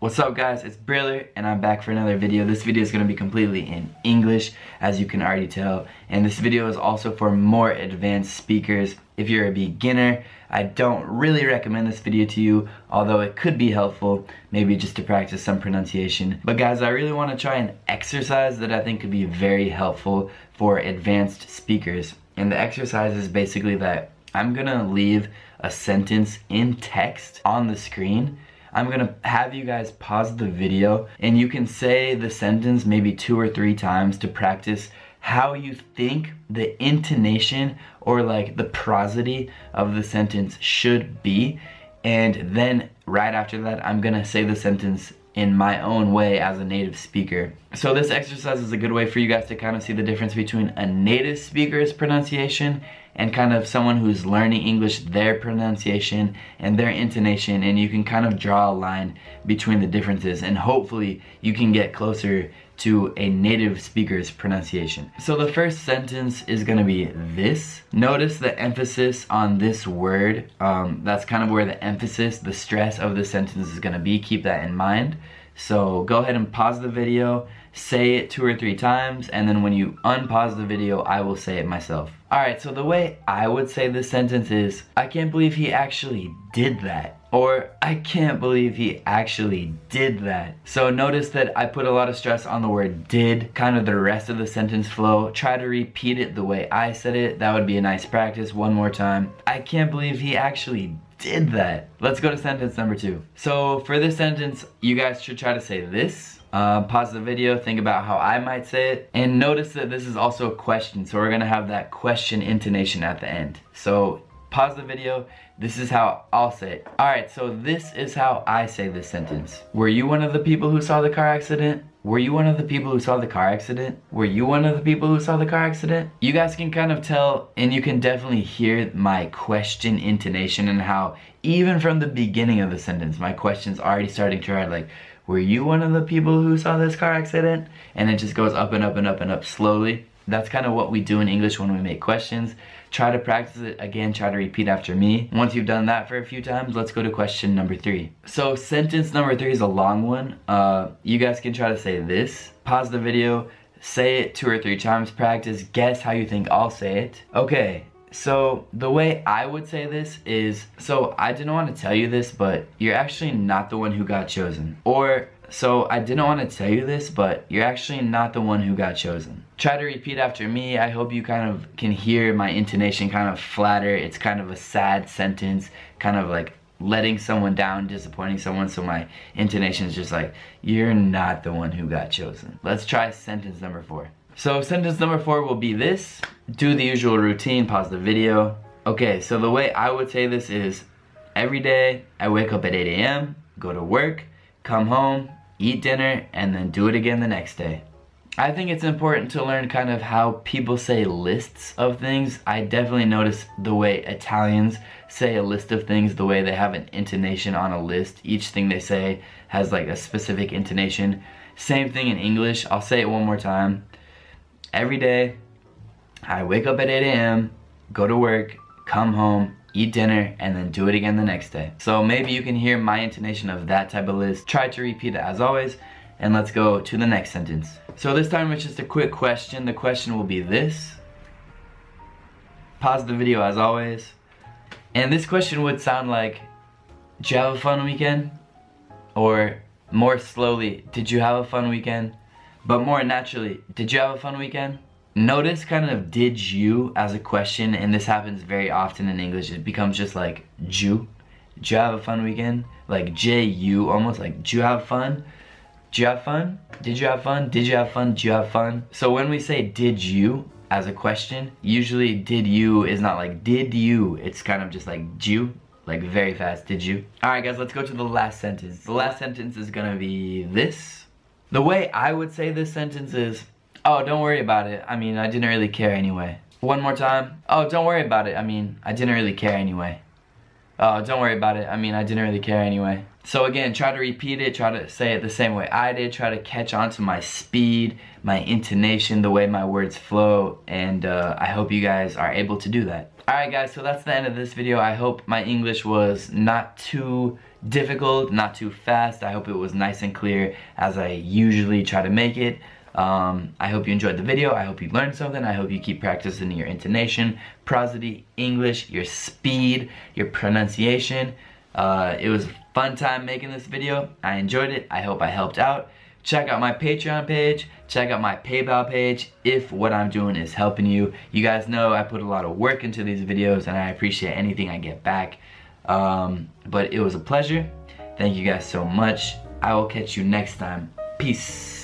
What's up guys, it's Briller and I'm back for another video. This video is going to be completely in English as you can already tell and this video is also for more advanced speakers. If you're a beginner, I don't really recommend this video to you although it could be helpful maybe just to practice some pronunciation. But guys, I really want to try an exercise that I think could be very helpful for advanced speakers and the exercise is basically that I'm gonna leave a sentence in text on the screen I'm gonna have you guys pause the video and you can say the sentence maybe two or three times to practice how you think the intonation or like the prosody of the sentence should be and then right after that I'm gonna say the sentence in my own way as a native speaker. So this exercise is a good way for you guys to kind of see the difference between a native speaker's pronunciation and kind of someone who's learning English, their pronunciation and their intonation and you can kind of draw a line between the differences and hopefully you can get closer to a native speaker's pronunciation. So the first sentence is gonna be this. Notice the emphasis on this word. Um, that's kind of where the emphasis, the stress of the sentence is gonna be. Keep that in mind. So go ahead and pause the video, say it two or three times, and then when you unpause the video, I will say it myself. Alright, so the way I would say this sentence is, I can't believe he actually did that. Or, I can't believe he actually did that. So notice that I put a lot of stress on the word did, kind of the rest of the sentence flow. Try to repeat it the way I said it. That would be a nice practice. One more time. I can't believe he actually did that. Let's go to sentence number two. So for this sentence, you guys should try to say this. Uh, pause the video, think about how I might say it, and notice that this is also a question, so we're gonna have that question intonation at the end. So pause the video, this is how I'll say it. Alright, so this is how I say this sentence. Were you one of the people who saw the car accident? Were you one of the people who saw the car accident? Were you one of the people who saw the car accident? You guys can kind of tell and you can definitely hear my question intonation and how even from the beginning of the sentence, my question's already starting to write like, were you one of the people who saw this car accident? And it just goes up and up and up and up slowly. That's kind of what we do in English when we make questions. Try to practice it again, try to repeat after me. Once you've done that for a few times, let's go to question number three. So sentence number three is a long one. Uh, you guys can try to say this. Pause the video, say it two or three times, practice, guess how you think I'll say it. Okay, so the way I would say this is, so I didn't want to tell you this, but you're actually not the one who got chosen. Or so I didn't want to tell you this, but you're actually not the one who got chosen. Try to repeat after me. I hope you kind of can hear my intonation kind of flatter. It's kind of a sad sentence, kind of like letting someone down, disappointing someone. So my intonation is just like, you're not the one who got chosen. Let's try sentence number four. So sentence number four will be this. Do the usual routine, pause the video. Okay, so the way I would say this is, every day I wake up at 8 a.m., go to work, come home, eat dinner, and then do it again the next day. I think it's important to learn kind of how people say lists of things. I definitely notice the way Italians say a list of things, the way they have an intonation on a list. Each thing they say has like a specific intonation. Same thing in English. I'll say it one more time. Every day, I wake up at 8 a.m., go to work, come home, eat dinner, and then do it again the next day. So maybe you can hear my intonation of that type of list. Try to repeat it as always, and let's go to the next sentence. So this time it's just a quick question. The question will be this. Pause the video as always. And this question would sound like, did you have a fun weekend? Or more slowly, did you have a fun weekend? But more naturally, did you have a fun weekend? Notice kind of did you as a question, and this happens very often in English. It becomes just like ju. Did you have a fun weekend? Like J-U, almost like, did you have fun? Did you have fun? Did you have fun? Did you have fun? Did you have fun? So when we say did you as a question, usually did you is not like did you. It's kind of just like you, like very fast, did you? Alright guys, let's go to the last sentence. The last sentence is gonna be this. The way I would say this sentence is, Oh, don't worry about it. I mean, I didn't really care anyway. One more time. Oh, don't worry about it. I mean, I didn't really care anyway. Oh, don't worry about it. I mean, I didn't really care anyway. So again, try to repeat it, try to say it the same way I did, try to catch on to my speed, my intonation, the way my words flow, and uh, I hope you guys are able to do that. Alright guys, so that's the end of this video. I hope my English was not too difficult, not too fast. I hope it was nice and clear as I usually try to make it. Um, I hope you enjoyed the video. I hope you learned something. I hope you keep practicing your intonation, prosody, English, your speed, your pronunciation. Uh, it was a fun time making this video. I enjoyed it. I hope I helped out. Check out my Patreon page. Check out my PayPal page if what I'm doing is helping you. You guys know I put a lot of work into these videos and I appreciate anything I get back. Um, but it was a pleasure. Thank you guys so much. I will catch you next time. Peace.